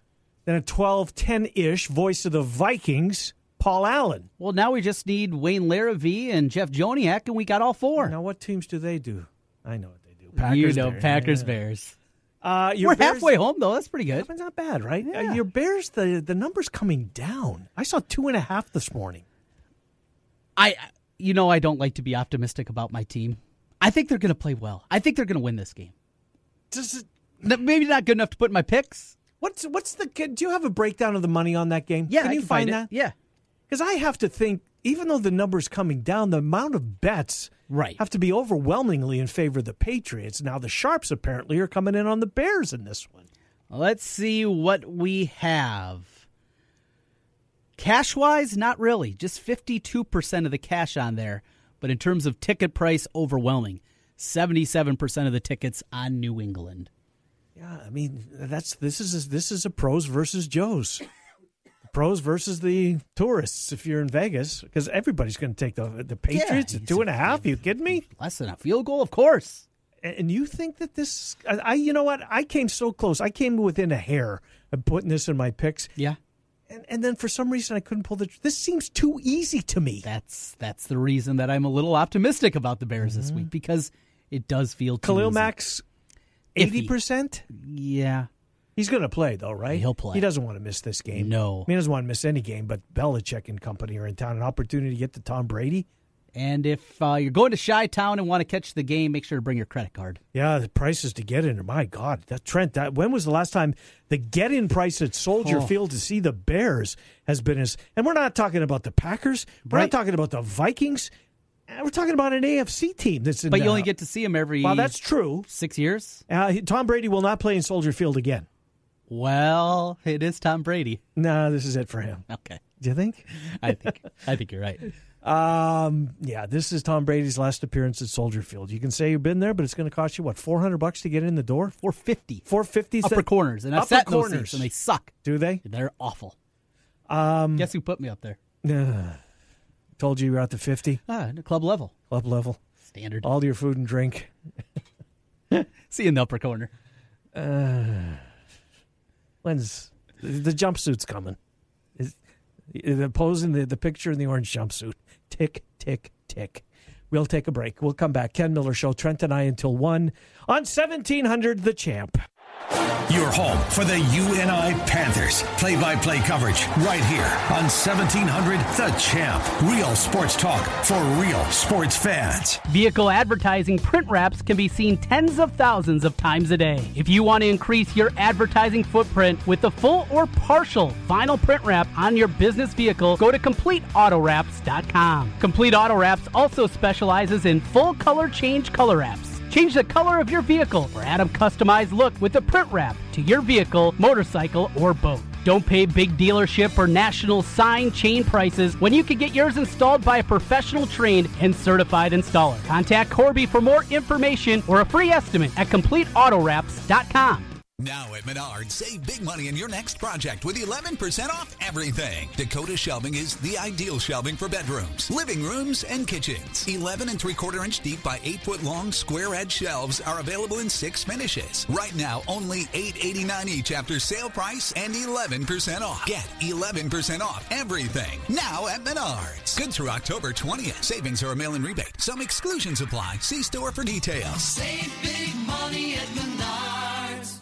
Then at 12 10 ish, voice of the Vikings, Paul Allen. Well, now we just need Wayne Larrivee and Jeff Joniak, and we got all four. Now, what teams do they do? I know what they do. Packers, you know, Bears. Packers, yeah. Bears. Uh, We're Bears, halfway home though. That's pretty good. That's not bad, right? Yeah. Uh, your Bears, the the numbers coming down. I saw two and a half this morning. I, you know, I don't like to be optimistic about my team. I think they're going to play well. I think they're going to win this game. Does it, maybe not good enough to put in my picks. What's what's the? Do you have a breakdown of the money on that game? Yeah, can I you can find, find that? Yeah, because I have to think, even though the number's coming down, the amount of bets right. have to be overwhelmingly in favor of the Patriots. Now, the Sharps apparently are coming in on the Bears in this one. Let's see what we have. Cash wise, not really. Just 52% of the cash on there. But in terms of ticket price, overwhelming. 77% of the tickets on New England. Yeah, I mean that's this is this is a pros versus Joes pros versus the tourists if you're in Vegas because everybody's going to take the the Patriots Yeah, at two and a half. You kidding me? <laughs> Less than a field goal, of course. And you think that this? I, you know what? I came so close. I came within a hair of putting this in my picks. Yeah. And, and then for some reason I couldn't pull the. This seems too easy to me. That's that's the reason that I'm a little optimistic about the Bears this mm-hmm. week because it does feel too Khalil easy. Iffy. eighty percent. Yeah, He's going to play though, right? He'll play. He doesn't want to miss this game. No. he doesn't want to miss any game. But Belichick and company are in town. An opportunity to get to Tom Brady. And if uh, you're going to Chi Town and want to catch the game, make sure to bring your credit card. Yeah, the prices to get in. are- My God, that Trent. That when was the last time the get-in price at Soldier Oh. Field to see the Bears has been as? And we're not talking about the Packers. We're Right. not talking about the Vikings. Uh, We're talking about an AFC team that's in. But you only uh, get to see him every Well, that's true. six years. Uh, Tom Brady will not play in Soldier Field again. Well, it is Tom Brady. No, this is it for him. Okay, Do you think? I think I think you're right. <laughs> Um, yeah, this is Tom Brady's last appearance at Soldier Field. You can say you've been there, but it's going to cost you what four hundred bucks to get in the door. Four fifty. Four fifty. Upper corners, and I've upper sat in those corners, seats, and they suck. Do they? They're awful. Um, Guess who put me up there? uh, <sighs> told you you were at the fifty Ah, club level, club level. standard. All your food and drink. <laughs> See you in the upper corner. <sighs> Uh, when's the jumpsuit's coming? Is posing the, the picture in the orange jumpsuit? Tick tick tick. We'll take a break. We'll come back. Ken Miller Show. Trent and I until one on seventeen hundred. The champ. Your home for the UNI Panthers. Play by play coverage right here on 1700 The Champ. Real sports talk for real sports fans. Vehicle advertising print wraps can be seen tens of thousands of times a day. If you want to increase your advertising footprint with the full or partial vinyl print wrap on your business vehicle, go to CompleteAutoWraps.com. Complete Auto Wraps also specializes in full color change color wraps. Change the color of your vehicle or add a customized look with a print wrap to your vehicle, motorcycle, or boat. Don't pay big dealership or national sign chain prices when you can get yours installed by a professional trained and certified installer. Contact Corby for more information or a free estimate at CompleteAutoWraps.com. Now at Menards, save big money in your next project with 11% off everything. Dakota Shelving is the ideal shelving for bedrooms, living rooms, and kitchens. 11 and 3 quarter inch deep by 8 foot long square edge shelves are available in six finishes. Right now, only $8.89 each after sale price and 11% off. Get 11% off everything now at Menards. Good through October 20th. Savings are a mail in rebate. Some exclusions apply. See store for details. Save big money at Menards.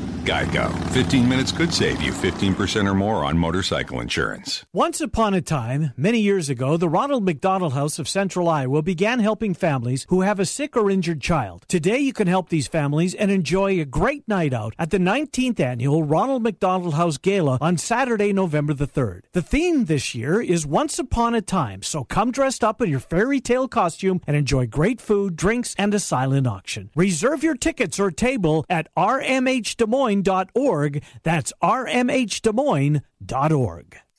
Geico. 15 minutes could save you 15% or more on motorcycle insurance. Once upon a time, many years ago, the Ronald McDonald House of Central Iowa began helping families who have a sick or injured child. Today, you can help these families and enjoy a great night out at the 19th annual Ronald McDonald House Gala on Saturday, November the 3rd. The theme this year is Once Upon a Time, so come dressed up in your fairy tale costume and enjoy great food, drinks, and a silent auction. Reserve your tickets or table at That's rmhdesmoines.org.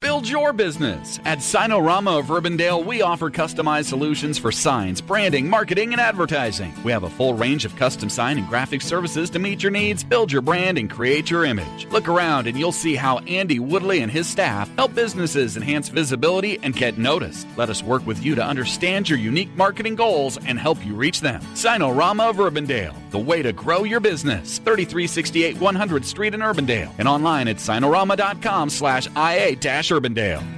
Build your business. At Signarama of Urbandale, we offer customized solutions for signs, branding, marketing, and advertising. We have a full range of custom sign and graphic services to meet your needs, build your brand, and create your image. Look around and you'll see how Andy Woodley and his staff help businesses enhance visibility and get noticed. Let us work with you to understand your unique marketing goals and help you reach them. Signarama of Urbandale, the way to grow your business. 3368 100th Street in Urbandale and online at signarama.com slash IA Urbandale.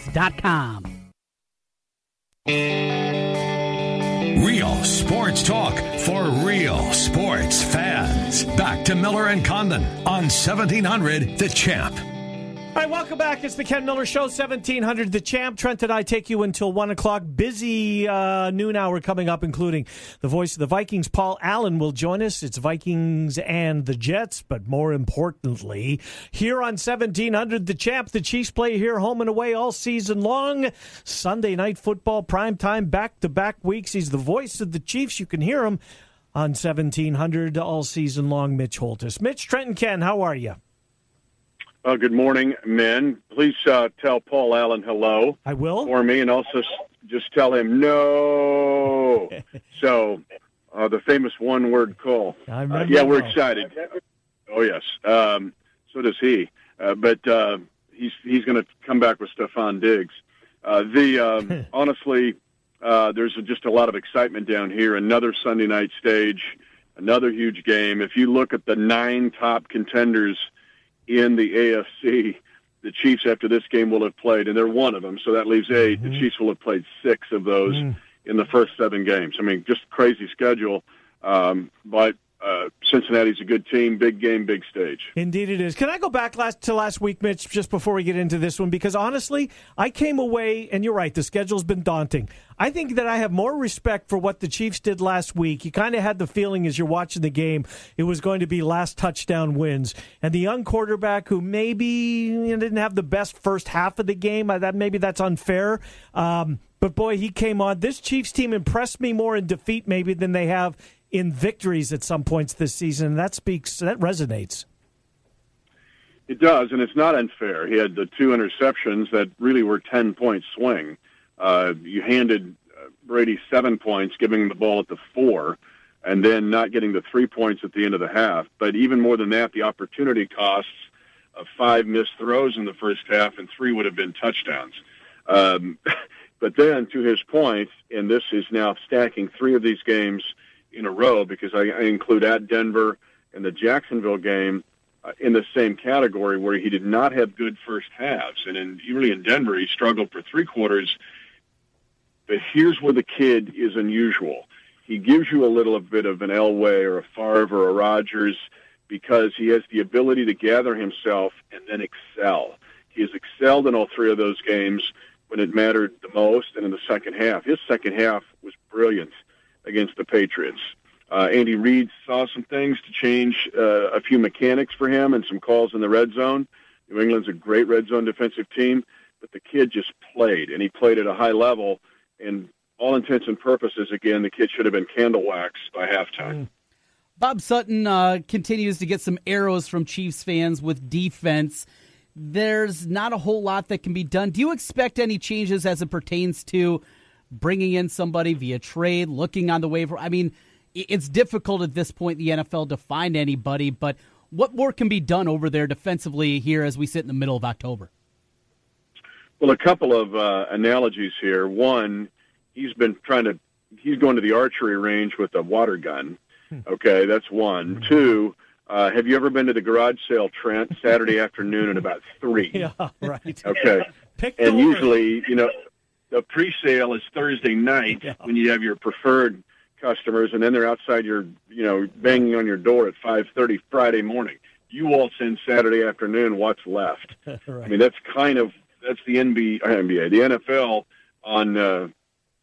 Real sports talk for real sports fans. Back to Miller and Condon on 1700 The Champ. All right, welcome back. It's the Ken Miller Show, 1700 The Champ. Trent and I take you until 1 o'clock. Busy uh, noon hour coming up, including the voice of the Vikings. Paul Allen will join us. It's Vikings and the Jets, but more importantly, here on 1700 The Champ, the Chiefs play here home and away all season long. Sunday night football, prime time, back to back weeks. He's the voice of the Chiefs. You can hear him on 1700 all season long. Mitch Holthus. Mitch, Trent, and Ken, how are you? Uh, good morning, men. Please uh, tell Paul Allen hello. I will. For me, and also just tell him no. <laughs> so, uh, the famous one word call. I Uh, yeah, we're excited. Oh, yes. Um, so does he. Uh, but uh, he's he's going to come back with Stefon Diggs. Uh, the um, <laughs> honestly, uh, there's just a lot of excitement down here. Another Sunday night stage, another huge game. If you look at the nine top contenders in the AFC, the Chiefs after this game will have played, and they're one of them, so that leaves 8 The Chiefs will have played six of those in the first seven games. I mean, just crazy schedule. Um, but uh, Cincinnati's a good team, big game, big stage. Indeed, it is. Can I go back last to last week, Mitch, just before we get into this one? Because honestly, I came away, and you're right, the schedule's been daunting. I think that I have more respect for what the Chiefs did last week. You kind of had the feeling as you're watching the game, it was going to be last touchdown wins. And the young quarterback who maybe you know, didn't have the best first half of the game, uh, that maybe that's unfair. Um, but boy, he came on. This Chiefs team impressed me more in defeat maybe than they have in victories at some points this season. And that speaks, that resonates. It does, and it's not unfair. He had the two interceptions that really were 10 point swing. Uh, you handed uh, Brady seven points, giving him the ball at the four, and then not getting the three points at the end of the half. But even more than that, the opportunity costs of five missed throws in the first half, and three would have been touchdowns. Um, <laughs> but then, to his point, and this is now stacking three of these games in a row because I, I include at Denver and the Jacksonville game uh, in the same category where he did not have good first halves. And in, really in Denver, he struggled for three quarters. But here's where the kid is unusual. He gives you a little bit of an Elway or a Favre or a Rodgers because he has the ability to gather himself and then excel. He has excelled in all three of those games when it mattered the most and in the second half. His second half was brilliant against the Patriots. Uh, Andy Reid saw some things to change uh, a few mechanics for him and some calls in the red zone. New England's a great red zone defensive team, but the kid just played, and he played at a high level. And all intents and purposes, again, the kid should have been candle wax by halftime. Bob Sutton uh, continues to get some arrows from Chiefs fans with defense. There's not a whole lot that can be done. Do you expect any changes as it pertains to bringing in somebody via trade, looking on the waiver? I mean, it's difficult at this point in the NFL to find anybody, but what more can be done over there defensively here as we sit in the middle of October? Well, a couple of uh, analogies here. One, he's been trying to, he's going to the archery range with a water gun. Okay, that's one. Two, uh, have you ever been to the garage sale, Trent, Saturday <laughs> afternoon at about three? Yeah, right. Okay. Pick and the usually, you know, the pre-sale is Thursday night when you have your preferred customers, and then they're outside your, you know, banging on your door at five thirty Friday morning. You waltz in Saturday afternoon. What's left? <laughs> I mean, that's kind of that's the NBA, NBA the NFL on uh,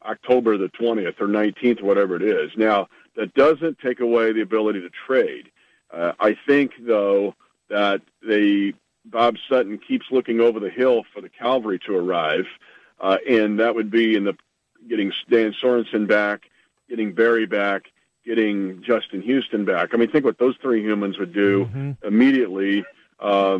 October the twentieth or nineteenth, whatever it is. Now, that doesn't take away the ability to trade. Uh, I think, though, that they Bob Sutton keeps looking over the hill for the cavalry to arrive, uh, and that would be in the getting Dan Sorensen back, getting Berry back, getting Justin Houston back. I mean, think what those three humans would do immediately. Uh,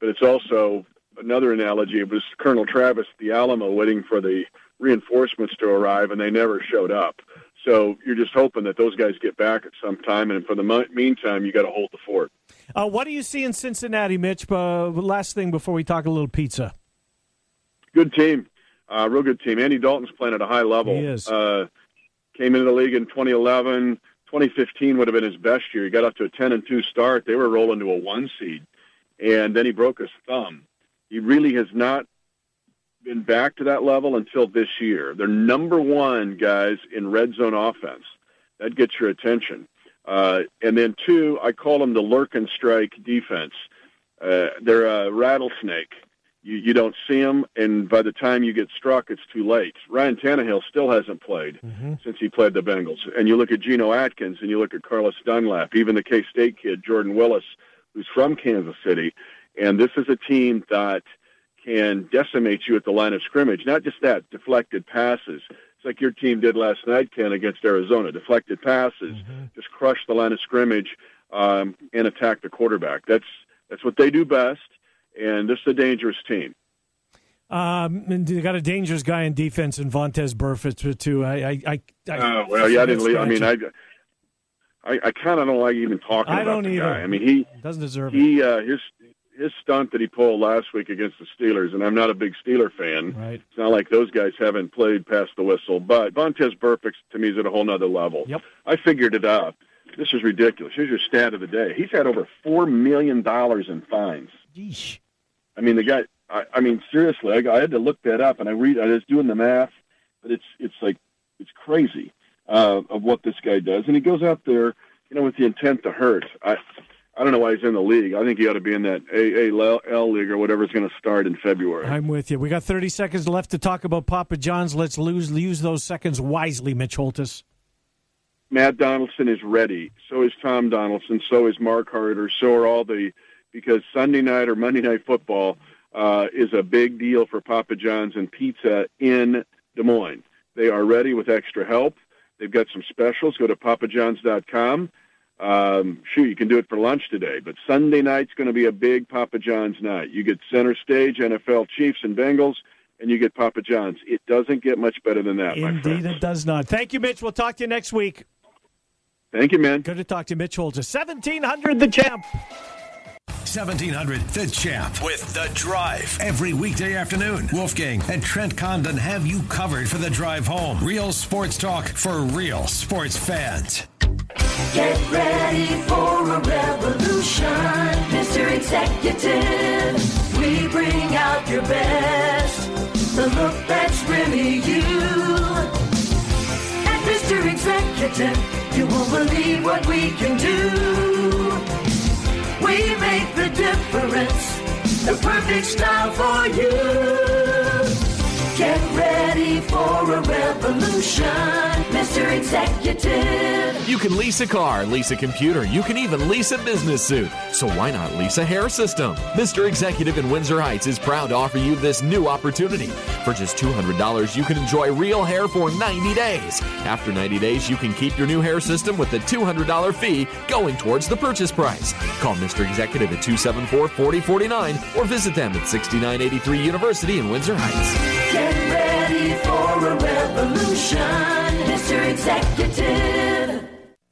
but it's also another analogy. It was Colonel Travis the Alamo waiting for the reinforcements to arrive, and they never showed up. So you're just hoping that those guys get back at some time, and for the mo- meantime, you got to hold the fort. Uh, what do you see in Cincinnati, Mitch? Uh, last thing before we talk a little pizza. Good team, uh, real good team. Andy Dalton's playing at a high level. He is. Uh, came into the league in 2011. 2015 would have been his best year. He got up to a 10 and 2 start. They were rolling to a one seed, and then he broke his thumb. He really has not been back to that level until this year. They're number one guys in red zone offense. That gets your attention. Uh, and then two, I call them the lurk and strike defense. Uh, they're a rattlesnake. You, you don't see them, and by the time you get struck, it's too late. Ryan Tannehill still hasn't played since he played the Bengals. And you look at Geno Atkins, and you look at Carlos Dunlap, even the K State kid Jordan Willis, who's from Kansas City. And this is a team that can decimate you at the line of scrimmage. Not just that, deflected passes. It's like your team did last night, Ken, against Arizona. Deflected passes, just crush the line of scrimmage um, and attack the quarterback. That's that's what they do best, and this is a dangerous team. Um, and they got a dangerous guy in defense in Vontaze Burfict too. I, I, I, Oh well, yeah, I didn't. Leave. I mean, I, I, I kind of don't like even talking I about don't the either. guy. I mean, he doesn't deserve it. he uh, his his stunt that he pulled last week against the Steelers, and I'm not a big Steeler fan. Right. It's not like those guys haven't played past the whistle, but Vontaze Burfict to me is at a whole nother level. Yep. I figured it out. This is ridiculous. Here's your stat of the day. He's had over four million dollars in fines. Yeesh. I mean, the guy. I, I mean, seriously, I, I had to look that up, and I read. I was doing the math, but it's it's like it's crazy uh, of what this guy does, and he goes out there, you know, with the intent to hurt. I I don't know why he's in the league. I think he ought to be in that AAL league or whatever's going to start in February. I'm with you. We got 30 seconds left to talk about Papa John's. Let's lose use those seconds wisely, Mitch Holthus. Matt Donaldson is ready. So is Tom Donaldson. So is Mark Harder. So are all the because Sunday night or Monday night football uh, is a big deal for Papa John's and pizza in Des Moines. They are ready with extra help. They've got some specials. Go to papajohns.com. Um, shoot, you can do it for lunch today. But Sunday night's going to be a big Papa John's night. You get center stage NFL Chiefs and Bengals, and you get Papa John's. It doesn't get much better than that. Indeed, it does not. Thank you, Mitch. We'll talk to you next week. Thank you, man. Good to talk to Mitch Holthus. 1700 the champ. 1700 The Champ with The Drive. Every weekday afternoon, Wolfgang and Trent Condon have you covered for the drive home. Real sports talk for real sports fans. Get ready for a revolution, Mr. Executive. We bring out your best, the look that's really you. At Mr. Executive, you won't believe what we can do. We make the difference, the perfect style for you. Get ready for a revolution, Mr. Executive. You can lease a car, lease a computer, you can even lease a business suit. So why not lease a hair system? Mr. Executive in Windsor Heights is proud to offer you this new opportunity. For just $200, you can enjoy real hair for 90 days. After 90 days, you can keep your new hair system with the $200 fee going towards the purchase price. Call Mr. Executive at 274 4049 or visit them at 6983 University in Windsor Heights. Get ready for a revolution, Mr. Executive.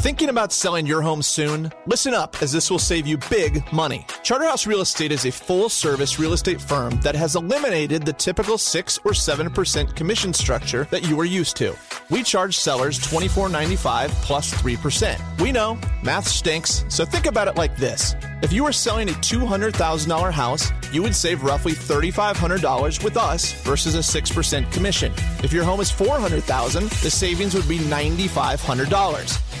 Thinking about selling your home soon? Listen up, as this will save you big money. Charterhouse Real Estate is a full service real estate firm that has eliminated the typical 6 or 7% commission structure that you are used to. We charge sellers $24.95 plus 3%. We know, math stinks, so think about it like this. If you were selling a $200,000 house, you would save roughly $3,500 with us versus a 6% commission. If your home is 400,000, the savings would be $9,500.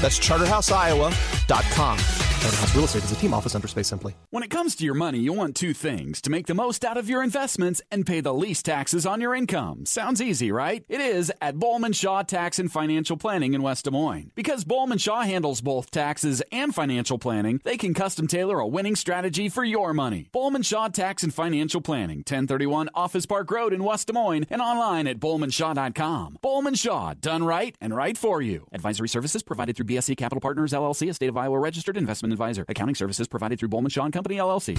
That's charterhouseiowa.com. Charterhouse Real Estate is a team office under Space Simply. When it comes to your money, you want two things to make the most out of your investments and pay the least taxes on your income. Sounds easy, right? It is at Bowman Shaw Tax and Financial Planning in West Des Moines. Because Bowman Shaw handles both taxes and financial planning, they can custom tailor a winning strategy for your money. Bowman Shaw Tax and Financial Planning, 1031 Office Park Road in West Des Moines, and online at bowmanshaw.com. Bowman Shaw, done right and right for you. Advisory services provided through BSC Capital Partners LLC, a state of Iowa registered investment advisor. Accounting services provided through Bowman Shaw Company LLC.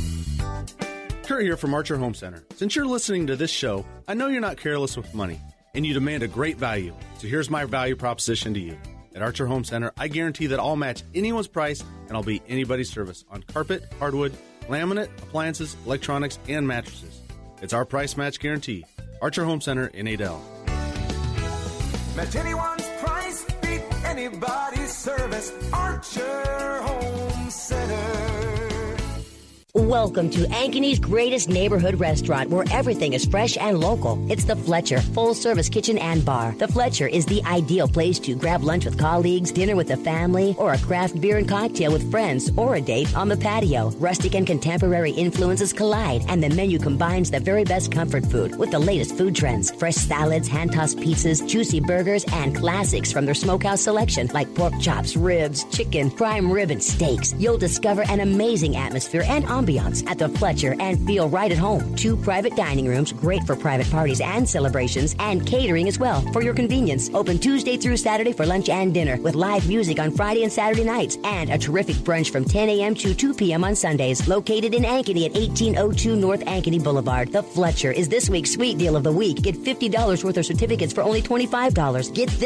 Kurt here from Archer Home Center. Since you're listening to this show, I know you're not careless with money and you demand a great value. So here's my value proposition to you. At Archer Home Center, I guarantee that I'll match anyone's price and I'll beat anybody's service on carpet, hardwood, laminate, appliances, electronics, and mattresses. It's our price match guarantee. Archer Home Center in Adel. Match anyone's price, beat anybody's service. Archer Home Center. Welcome to Ankeny's greatest neighborhood restaurant where everything is fresh and local. It's the Fletcher, full service kitchen and bar. The Fletcher is the ideal place to grab lunch with colleagues, dinner with the family, or a craft beer and cocktail with friends, or a date on the patio. Rustic and contemporary influences collide, and the menu combines the very best comfort food with the latest food trends. Fresh salads, hand tossed pizzas, juicy burgers, and classics from their smokehouse selection like pork chops, ribs, chicken, prime rib, and steaks. You'll discover an amazing atmosphere and ambiance at the Fletcher and feel right at home. Two private dining rooms, great for private parties and celebrations, and catering as well for your convenience. Open Tuesday through Saturday for lunch and dinner with live music on Friday and Saturday nights, and a terrific brunch from 10 a.m. to 2 p.m. on Sundays. Located in Ankeny at 1802 North Ankeny Boulevard, the Fletcher is this week's sweet deal of the week. Get $50 worth of certificates for only $25. Get this